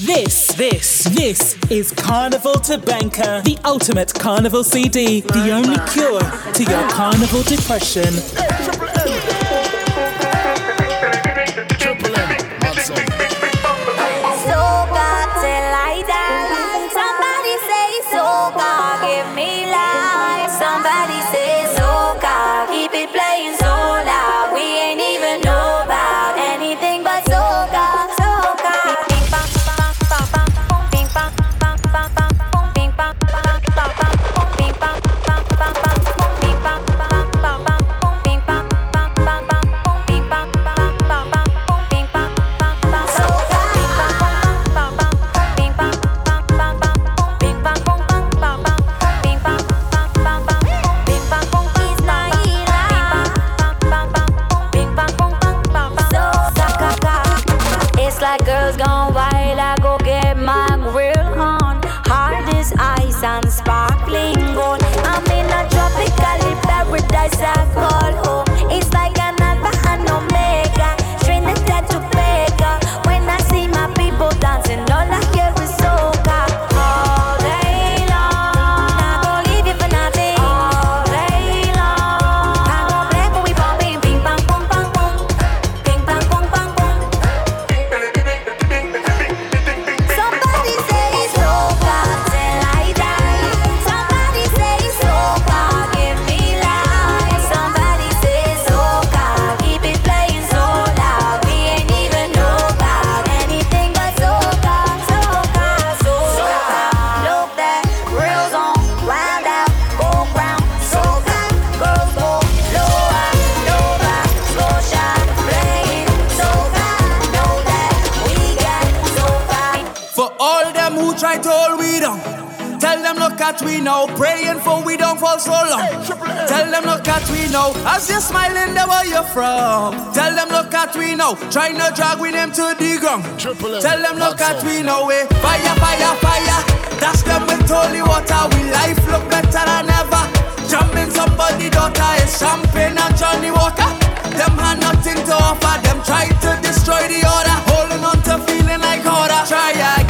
This, this, this is Carnival to Banker, the ultimate carnival CD, the only cure to your carnival depression. Trying to drag with them to the ground. Triple Tell them look at we know way. Eh? Fire, fire, fire. Dash them with holy water. We life look better than ever. Jumping somebody daughter is champagne and Johnnie Walker. Them had nothing to offer. Them try to destroy the order. Holding on to feeling like order. Try again.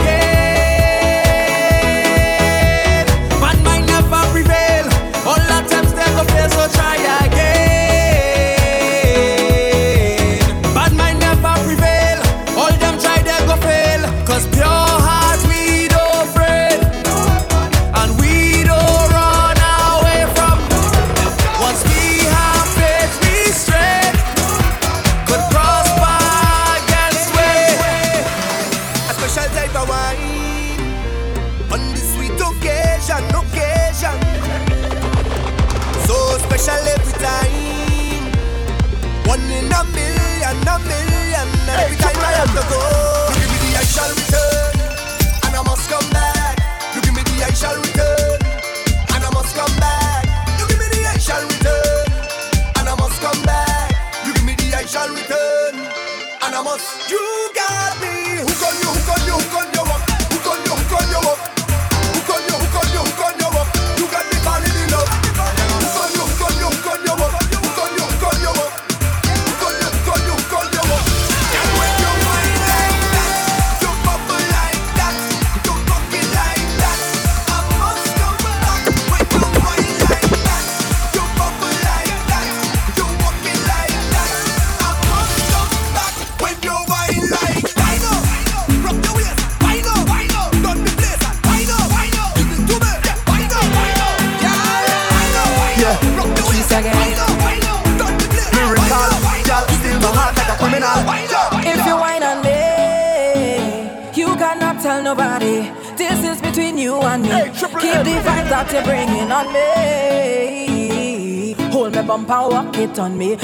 On me.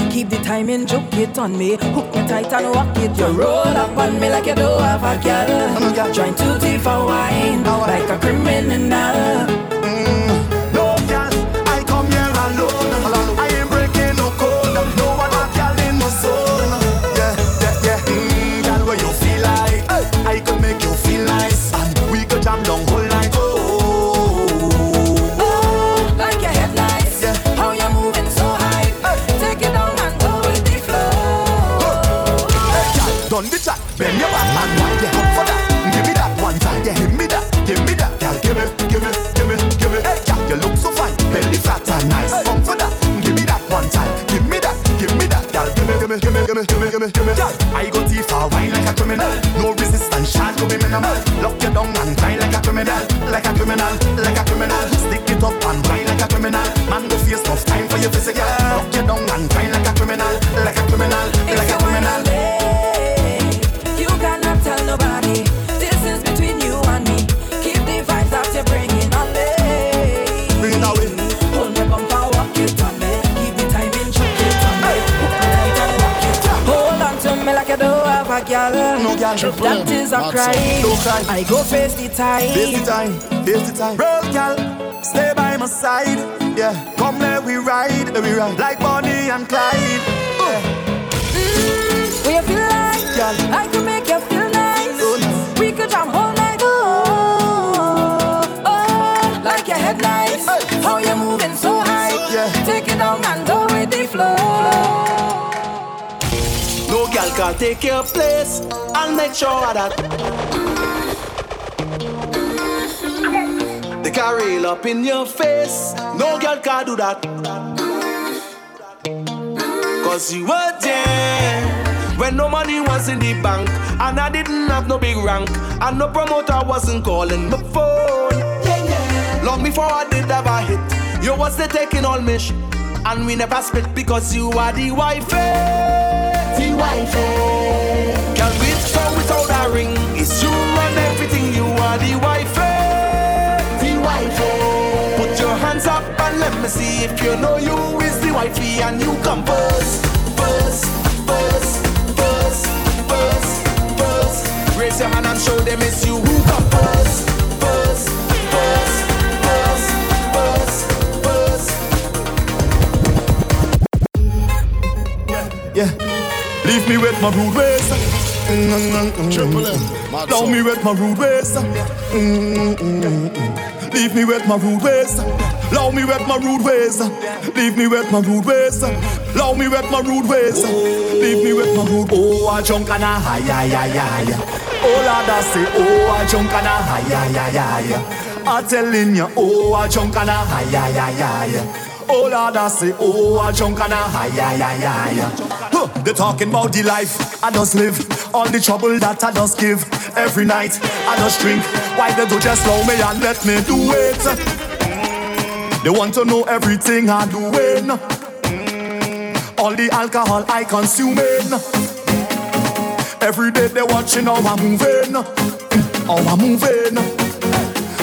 Lock you down and cry like a criminal, like a criminal, like a criminal. Girl. No girl. That is a crime. Don't cry. I go face the time. Face the time, face the time. Roll, gal, stay by my side. Yeah, come let we ride, let we ride like Bonnie and Clyde. Yeah. Will you feel like Girl. I could make you feel nice? So nice. We could jam all night. Oh, oh, like your headlights. Hey. How you moving so high? Yeah. Take it down and go with the flow. Girl can take your place. I'll make sure that they can rail up in your face. No girl can do that. Cause you were there when no money was in the bank. And I didn't have no big rank. And no promoter wasn't calling my phone. Long before I did have a hit, you was the taking all me And we never split because you are the wifey. The wifey. Eh? Can we so without a ring? It's you and everything, you are the wifey. Eh? The wifey. Eh? Put your hands up and let me see if you know you is the wifey and you come first. First, first, first, first, first. Raise your hand and show them it's you who come first. First, first, first, first, first. Yeah, leave me with my rude ways. Triple M, me with my rude ways. Leave me with my rude ways. Allow me with my rude ways. Leave me with my rude ways. Allow me with my rude ways. Leave me with my rude. Oh, a junk and a high, high, high, high. Oh, Lord, I say, oh, a junk and a high, high, high, high. I'm telling you, oh, a junk and a high, high, high, high. Oh Lord, I say, oh, a junk and a high, high, high, high. Huh, They're talking about the life I just live, all the trouble that I just give. Every night I just drink. Why they do just slow me and let me do it? They want to know everything I'm doing. All the alcohol I consuming. Every day they watching how I'm moving, how I'm moving.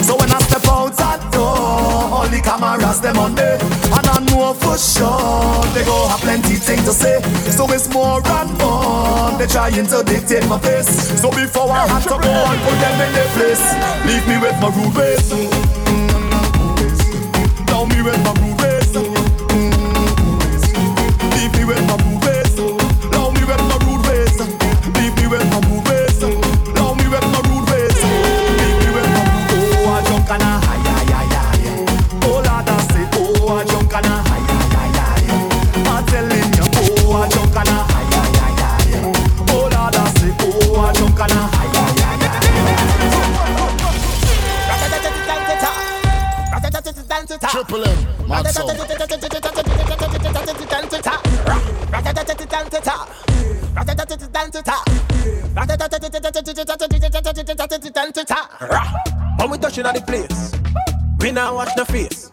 So when I step out that door, all the cameras them on me, and I know for sure they go have plenty things to say. So it's more and more they trying to dictate my face. So before I have to go and put them in their place, leave me with my rude ways. Now me with my rude When we touching on the place, we now watch the face.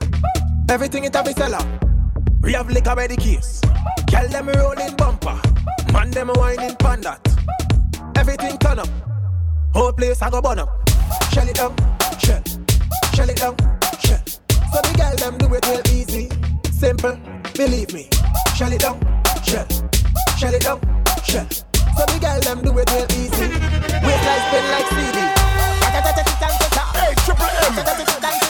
Everything it have is sell out. We have liquor by the case. Girl them rolling bumper, man them whining pan that. Everything turn up, whole place I go burn up. Shell it down, shell, shell it down, shell. So the girl them do it real easy, simple, believe me. Shell it down, shell, shell it down, shell. So the girl them do it real easy. Waistline spin like CD. Hey, Triple M.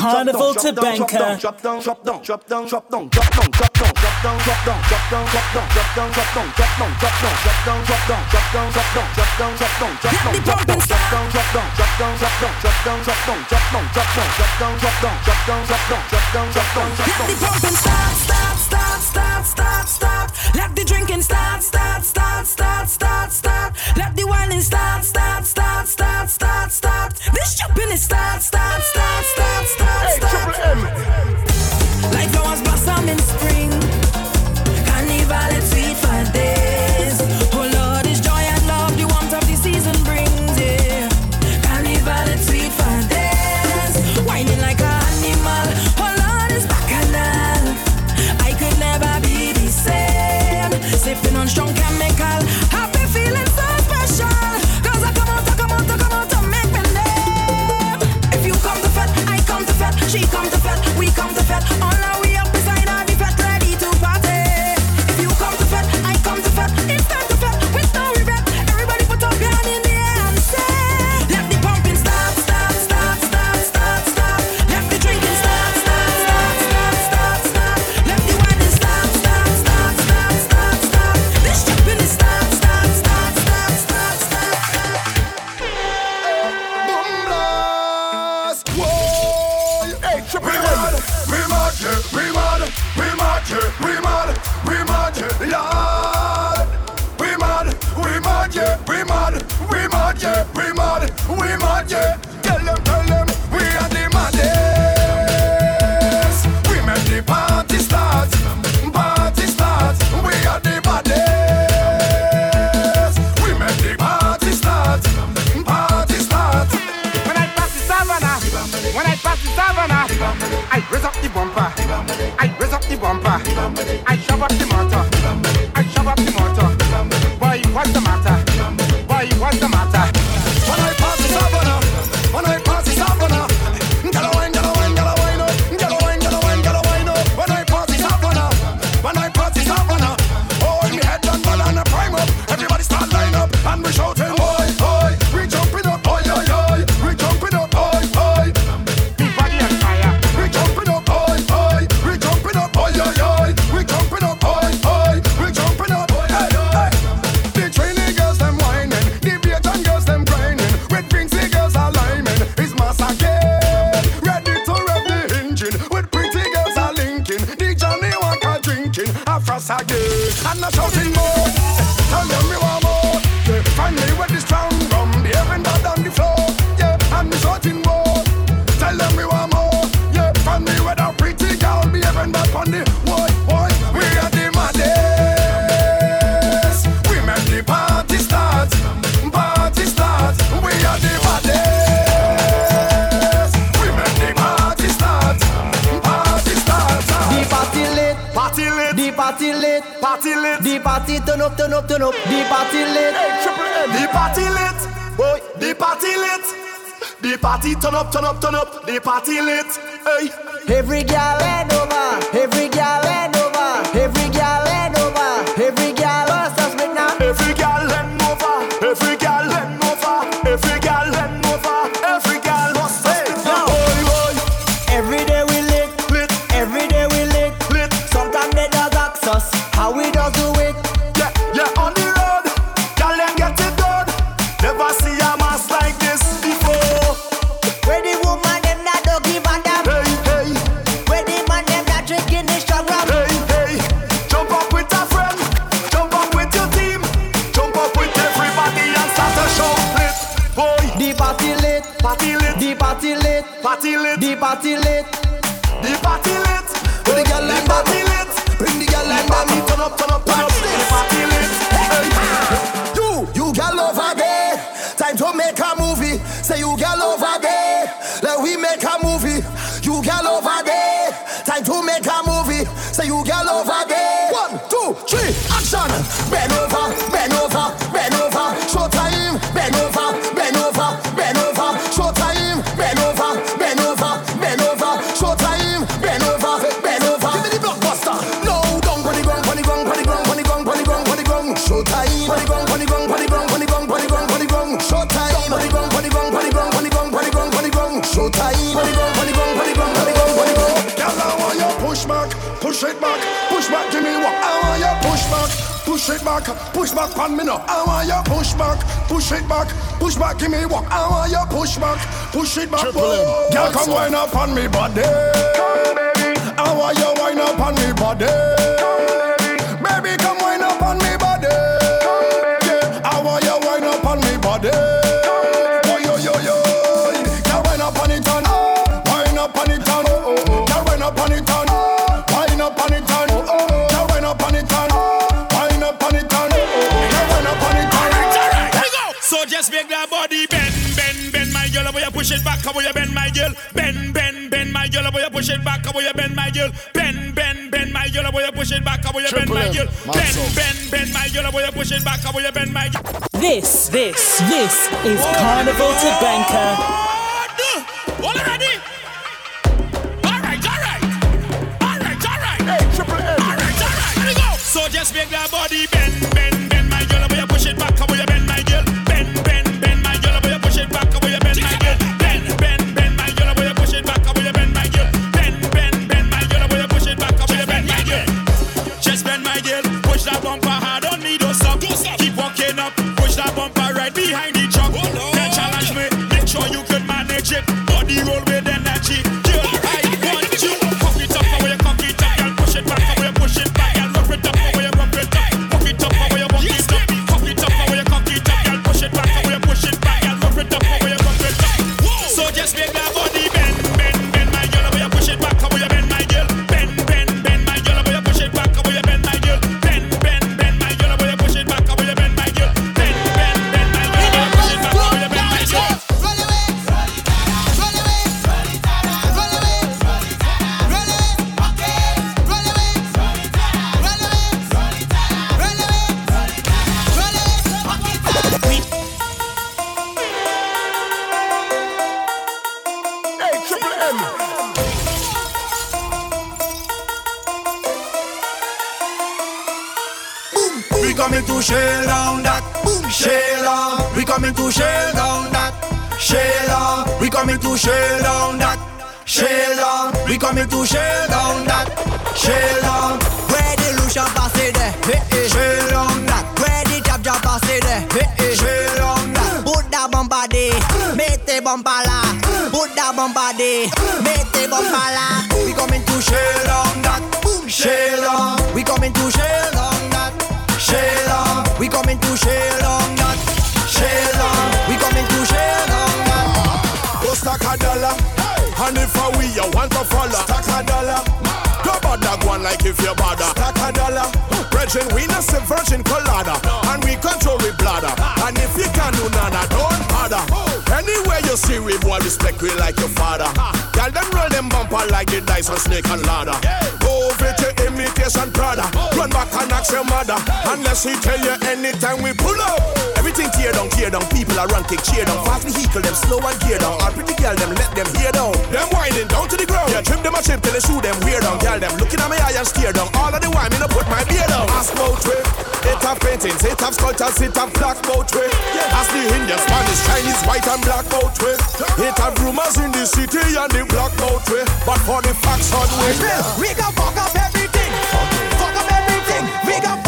Carnival to Banker. Let the drinking start, Let the drinking start, the bumper. I raise up the bumper. I shove up the motor. I shove up the motor. Boy, what's the matter? Turn up the party lit. Hey, triple M. The party lit. Boy, the party lit. The party turn up, turn up, turn up. The party lit. Hey. Every girl I know. over back, give me what I want you push back, push it back, push back on me now. I want you push back, push it back, push back, give me what I want you push back, push it back. Triple M, girl, come wine up on me body. Come, baby. I want you wine up on me body. Come, baby. baby, come wine up on me body. Come, baby. Yeah. I want you wine up on me body. Come, yo yo yo, girl, wine up on it on, wine up on it on, oh oh, girl, wine up on it on. how will you bend my girl? Bend, bend, bend my girl, how will you push it back? How will you bend my girl? Bend, bend, bend my girl, how will you push it back? How will you bend my girl? Bend, bend, bend my girl, how will you push it back? How will you bend my girl? This, this, this is oh, Carnival to Banker. All ready? All right, all right, all right, all right. Hey, triple M. All right, all right. Here we go. So just make that body bend, bend. Like if you bother. Stack a dollar. Virgin, we not say virgin colada. And we control we bladder. And if you can do nada, don't bother. Anywhere you see we boy, respect we like your father. Girl, them roll them bumper like the dice on snake and ladder. Go over to imitation Prada. Run back and ask your mother. Unless he tell you anytime we pull up. Everything tear down, tear down. People are run, kick, cheer down. Fast vehicle, them slow and gear down. All pretty girl, them let them hear down. Them winding down to the ground. Yeah, trim them a chip till they shoot them weird down. Girl, them looking at me eye and steer down. All of the wine, me no put my beard down. Ask about trip. It have paintings, it have sculptures, it have black boat trip. Ask the Indian, Spanish, Chinese, white and black boat trip. It have rumors in the city and the black boat trip. But for the facts on way. We gon' fuck up everything. Fuck up everything. We gon'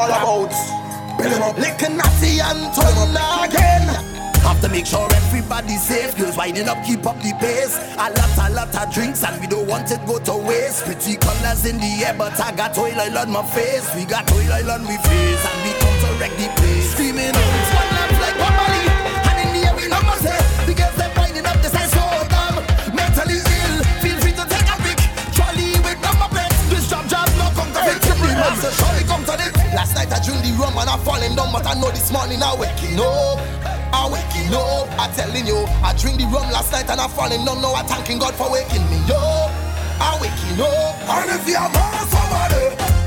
all about. Build them up. Lick a natty and turn again. Have to make sure everybody's safe. Girls winding up, keep up the pace. A lot, a lot of drinks, and we don't want it go to waste. Pretty colors in the air, but I got oil oil on my face. We got oil oil on we face, and we come to wreck the place. Screaming out, one love like one body. And in the air, we love say the girls they're winding up, this is so dumb. Mentally ill, feel free to take a pic. Charlie with number plates. This job, job, no come to fix it. The master surely come to this. I drink the rum and I falling down, but I know this morning I waking up. I waking up, I telling you, I drink the rum last night and I falling down. Now I thanking God for waking me up. I waking up, And if you're somebody,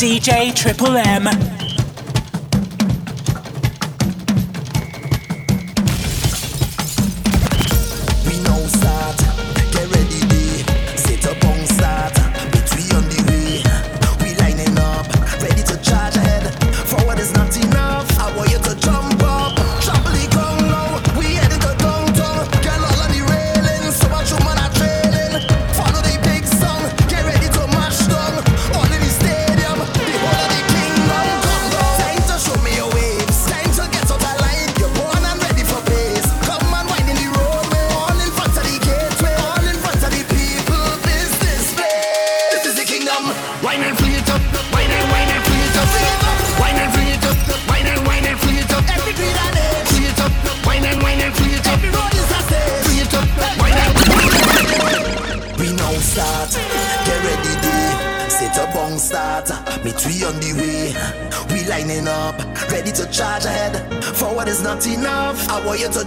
DJ Triple M.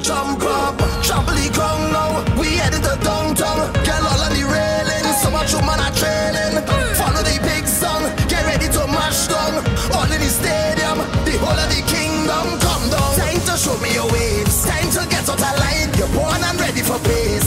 Jump up, trampoline, come now. We headed to downtown. Get all on the railing. So much man are trailing. Follow the big song. Get ready to mash down. All in the stadium. The whole of the kingdom come down. Time to show me your waves. Time to get out of line. You're born and ready for peace.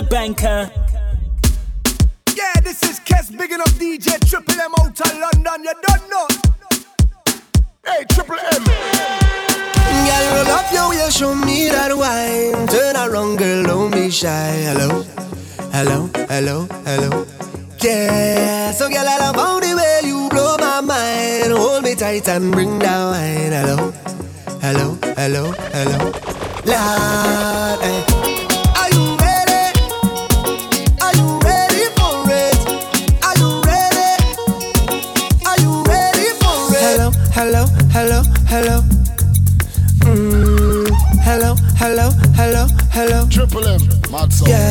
the banker. Yeah, this is Kes big enough DJ Triple M out of London. You don't know. Hey, Triple M. Girl, roll up your wheel, show me that wine. Turn around, girl, don't be shy. Hello, hello, hello, hello. Yeah, so girl, I love how the way you blow my mind. Hold me tight and bring that wine. Hello, hello, hello, hello. Lord, eh. so. Yeah.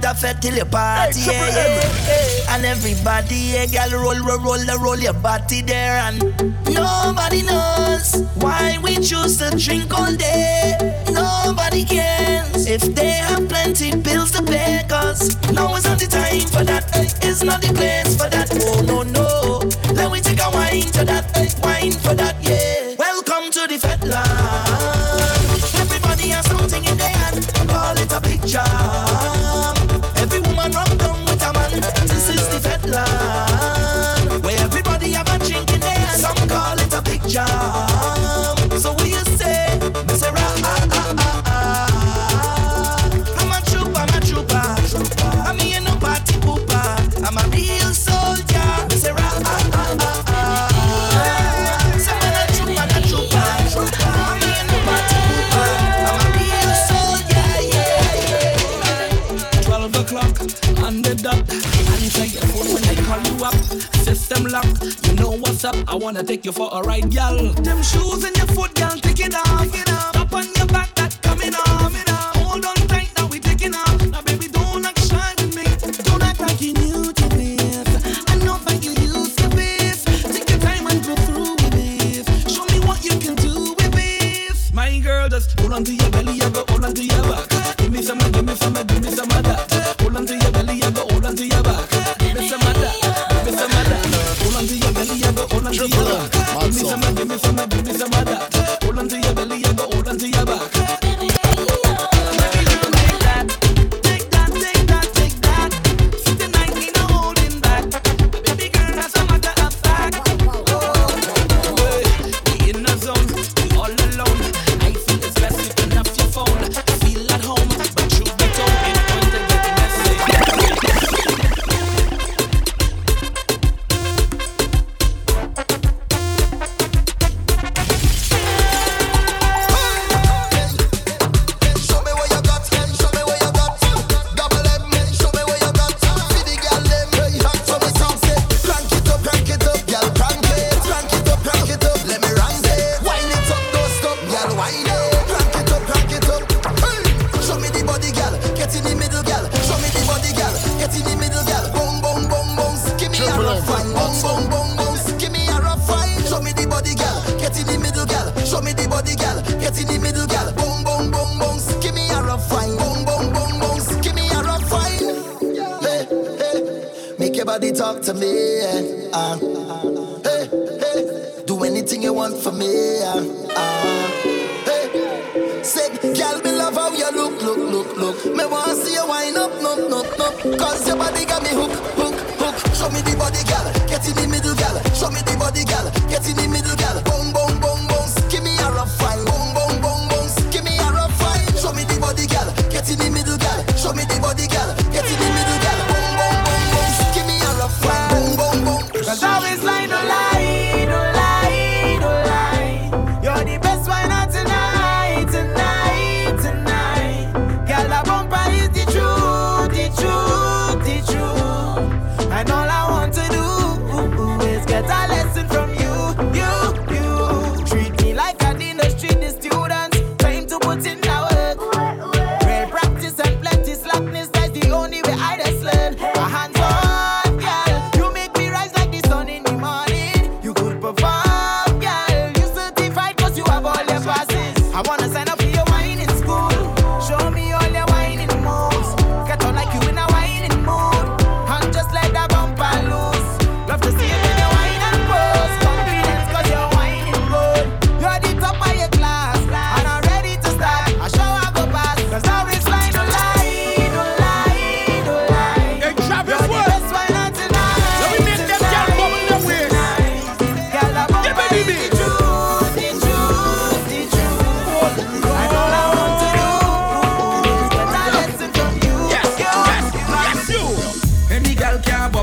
point of till your party. Hey, yeah, yeah. And everybody, yeah, girl, roll, roll, roll, roll, your body there. And nobody knows why we choose to drink all day. Nobody cares if they have plenty bills to pay. Cause now is not the time for that. It's not the place for that. Oh, no, no. take you for a ride, gal. Them shoes and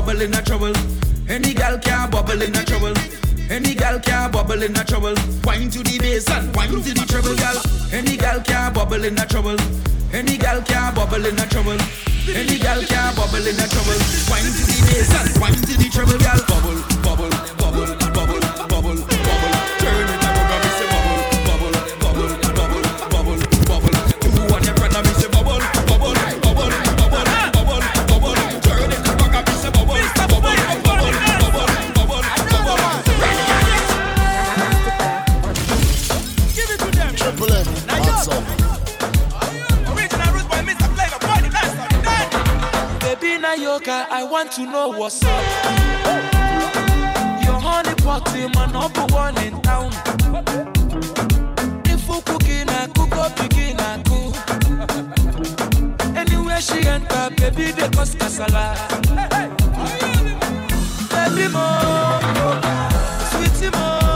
bubble in a trouble. Any gal can bubble in a trouble. Any gal can bubble in a trouble. Wine to the bass and wine to the treble, gal. Any gal can bubble in a trouble. Any gal can bubble in a trouble. Any gal can bubble in a trouble. Wine to the bass and wine to the treble, gal. Bubble. Joker, I want to know what's up. Your honey pot, party, man, number one in town. If you cooking, I cook up, begin, I cook. Anywhere she enter, baby, they cause casala. Baby, more, sweetie, more.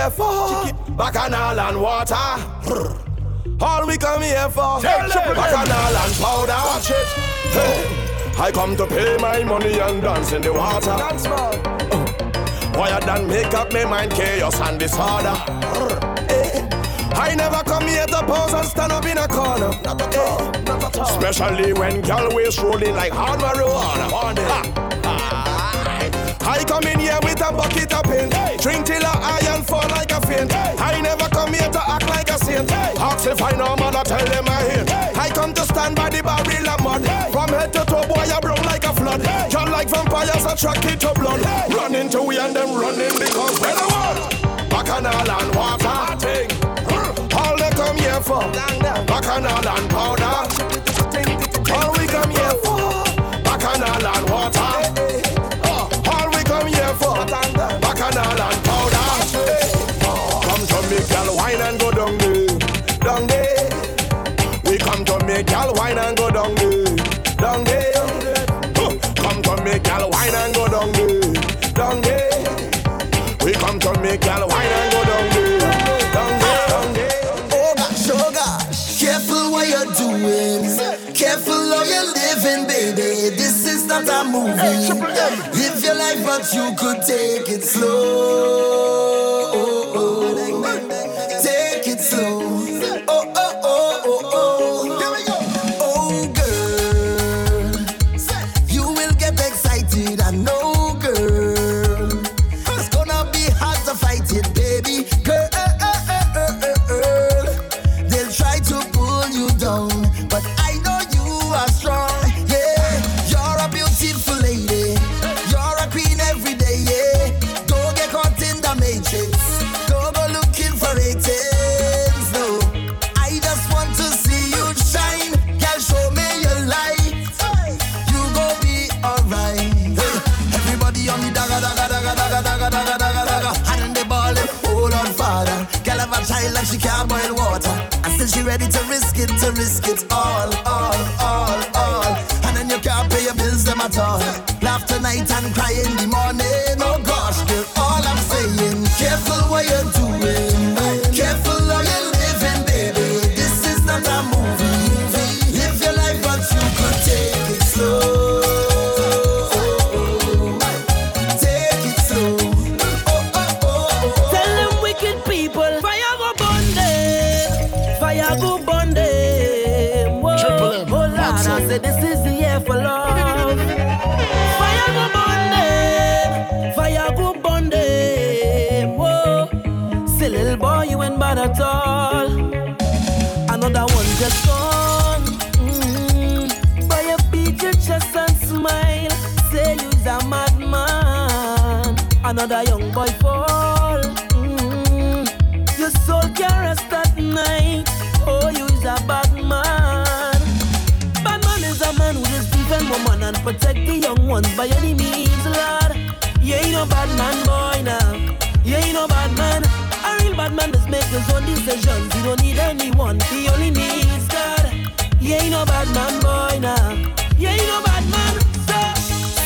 here for. Chicken. Bacchanal and water. All we come here for. Bacchanal and powder. Watch it. Hey. I come to pay my money and dance in the water. Dance. Why I done make up my mind chaos and disorder? I never come here to pose and stand up in a corner. Not at all. Hey. Not at all. Especially when girl waist rolling like hard marijuana. Ha. I come in here with a bucket of paint, hey. drink till I I never come here to act like a saint. Ask if I know man, I tell them I hate. I come to stand by the barrel of mud. From head to toe, boy, I broke like a flood. You're like vampires attracted to blood. Run into we and them running because we're the. Bacchanal and water thing. All they come here for. Bacchanal and powder. All we come here for. Bacchanal and water. All we come here for. a. Live your life, but you could take it slow. another young boy fall. Mm-hmm. Your soul can rest at night. Oh, you is a bad man. Bad man is a man who just defend woman and protect the young ones by any means, lad. You ain't no bad man, boy, now. You ain't no bad man. A real bad man just make his own decisions. He don't need anyone. He only needs God. You ain't no bad man, boy, now. You ain't no bad man. So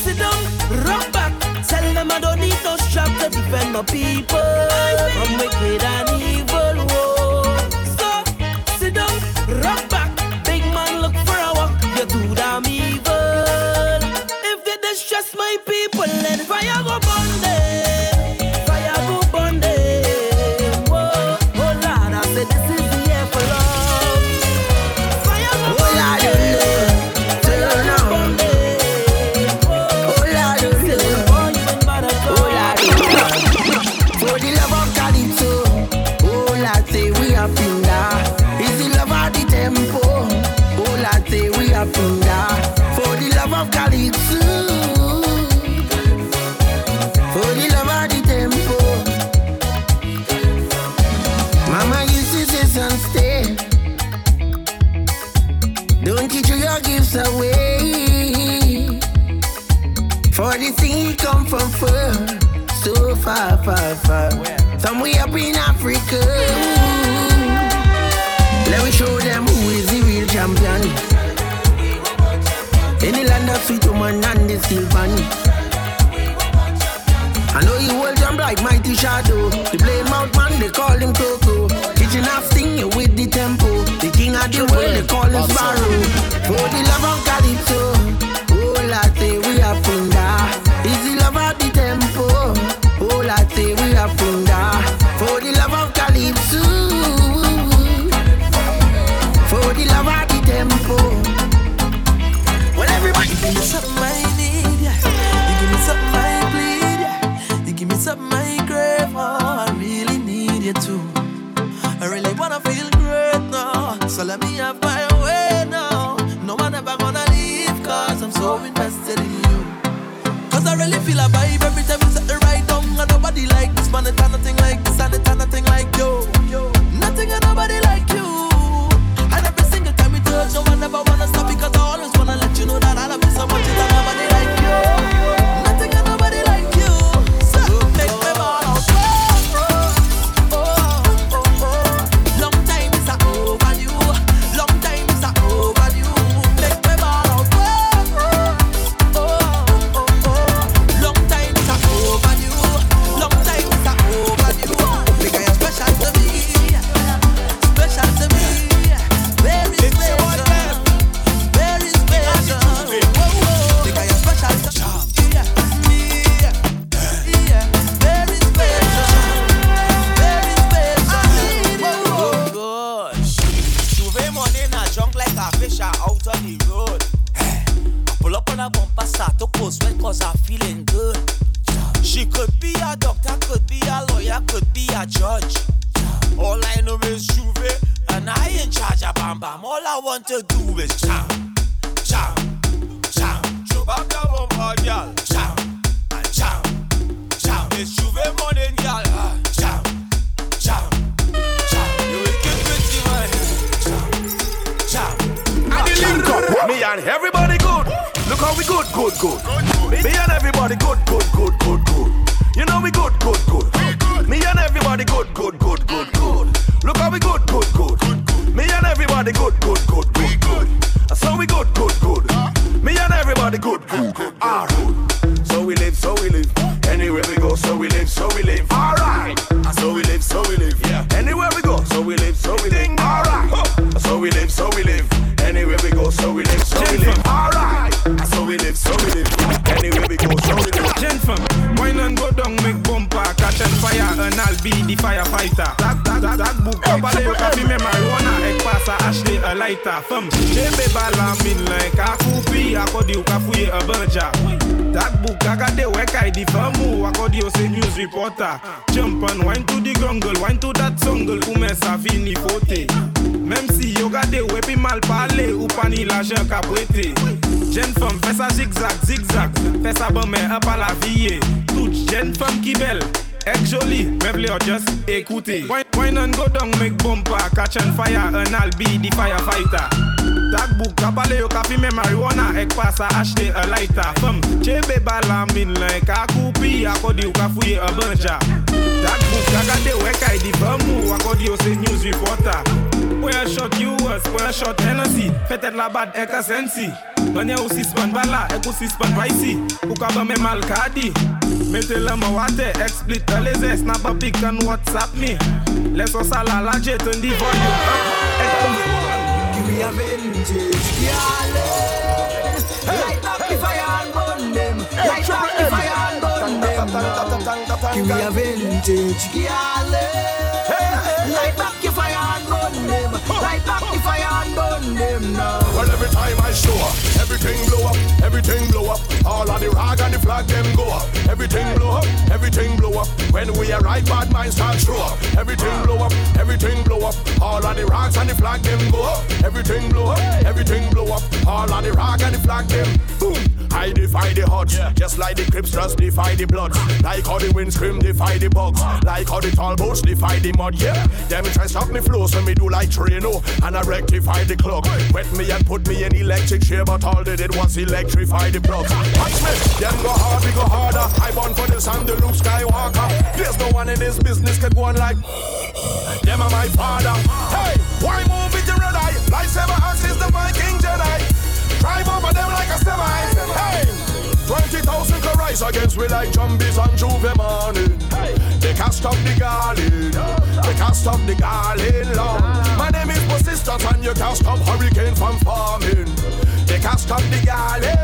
sit down, rock back, tell them I don't need to defend my people. I'm wicked and evil. far, far. Somewhere up in Africa. Let me show them who is the real champion. In the land of sweet woman and the silver. I know you will jump like mighty shadow. The blame out man, they call him Coco. Kitchen half thing you with the tempo. The king of the world, they call him Sparrow. For the love of lai ta fam Chebe bala min lai ka koupi Akodi ou ka fouye a banja Takbou kagade wekai di famu Akodi ou se news reporter. Jump and wine to the grungle Wine to that jungle Koumen sa fini fote Mem si yo gade wepi mal pale Ou pani la jen ka Jen fam fè sa zigzag zigzag. Fè sa bon men ap a la Tout jen fam ki bel Ek joli, me vle just ekoute Wine, and go down, make bumper Catch on fire, and I'll be the firefighter. Tak bouk, ka pale yo ka fime marijuana Ek pa sa achete a lighter. Fem, chebe bala min lan Ka koupi, akodi ou ka fouye a banja Tak bouk, ka gade wek ay di famu Akodi yo se news reporter. A shot US, boy a shot Hennessy? Fetet la bad ek a sensi. Manye ou sispan bala, ek ou sispan vici Ou ka ba me mal kadi. Mete la ma wate, ek split a leze Snap a pic and whatsapp me Leso sa la la jet, turn the volume up Ek Give me a vintage, darling. Light up the fire and burn them. Light up the fire and burn them. Give me a vintage, darling. Light up the fire and burn them. Light up the fire and burn them now. Well, every time I show up, everything blow up, everything blow up. All of the rag and the flag them go up. Everything blow up, everything blow up. When we arrive, bad minds start show up. Everything blow up, everything blow up. All of the rags and the flag them go up. Everything blow up, everything blow up. All of the rag and the flag them boom. I defy the odds, just like the Crips just defy the bloods. Like how the wind scream defy the bugs. Like how the tall boats defy the mud. Yeah, them try stop me flow, so me do like Trino and I rectify the clock. Wet me and put me in electric chair, but all they did was electrify the plugs. Watch me, them go hard, we go harder. I born for this and the Luke Skywalker. There's no one in this business can go on like them are my father. Hey, why move it to red eye? Lightsaber axis the Viking Jedi. Drive over them like a semi. Hey, 20,000 can rise against we like zombies on J'ouvert morning. They can't stop the garland. They can't the garland long. My name is persistent and you can't stop hurricane from forming. Can't stop the garland.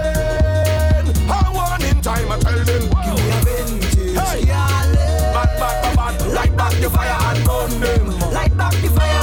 I want in time I tell them. Give me a vintage. Hey, bad, bad, bad, bad. Light back the fire and burn them. Light back the fire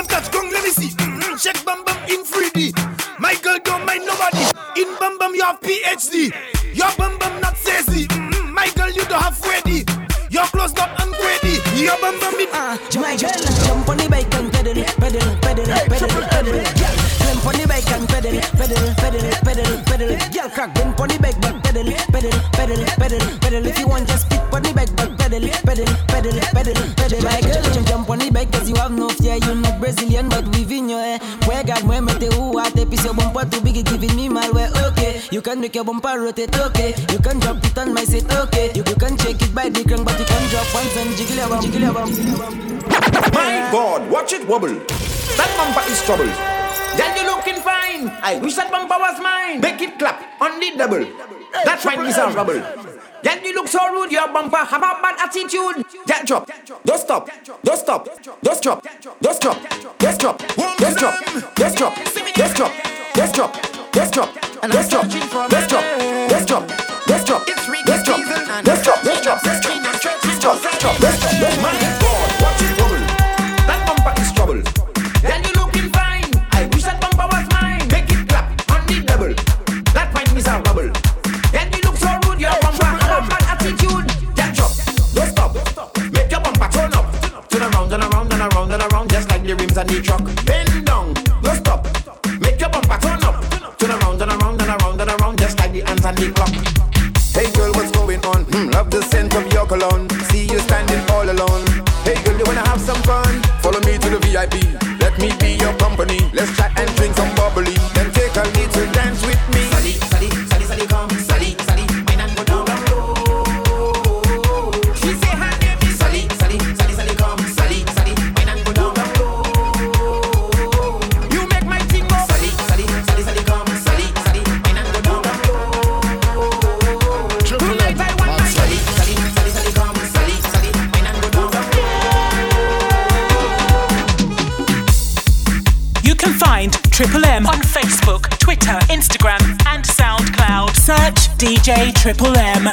Mm-hmm. Bum touch gong, let me see. Mm-hmm. Check bum bum in 3D. My girl don't mind nobody. In bum bum you have PhD. Your bum bum not sassy. Mm-hmm. My girl you don't have ready. Your clothes not unready. Your bum bum in. Uh, my girl, jump on the bike and pedal, pedal, pedal, pedal, pedal. Jump on the bike and pedal, pedal, pedal, pedal, pedal. Girl, crack them on the bike, but pedal, pedal, pedal, pedal, pedal. If you want, just spit on the bike, but pedal, pedal, pedal, pedal, pedal. My girl, jump, on the bike 'cause you have no fear. You not Brazilian, but within your hair. Juega, muévete, uate, piece your bumper too big, it giving me malware. Okay, you can make your bumper rotate. Okay, you can drop it on my seat. Okay, you, you can shake it by the crank, but you can drop once and jiggle your bum, jiggle your bum. My God, watch it wobble. That bumper is trouble. Then you looking fine. I wish that bumper was mine. Make it clap on the double. That's why it's a rubble. Then you look so rude, your bumper have a bad attitude. That drop, don't stop, don't stop, don't drop, don't drop, don't drop, don't drop, don't drop, don't drop, don't drop, don't drop, don't drop, don't drop, don't drop, don't drop, don't drop, don't drop, don't drop, don't drop, don't drop, don't drop, don't drop. My God, watch the on the truck. Bend down, don't stop. Make your bumper turn up, turn around and around and around and around, just like the hands on the clock. Hey girl, what's going on? Hmm, love the scent of your cologne. See you standing all alone. Hey girl, you wanna have some fun? Follow me to the VIP. Let me be your company. Let's chat and DJ Triple M.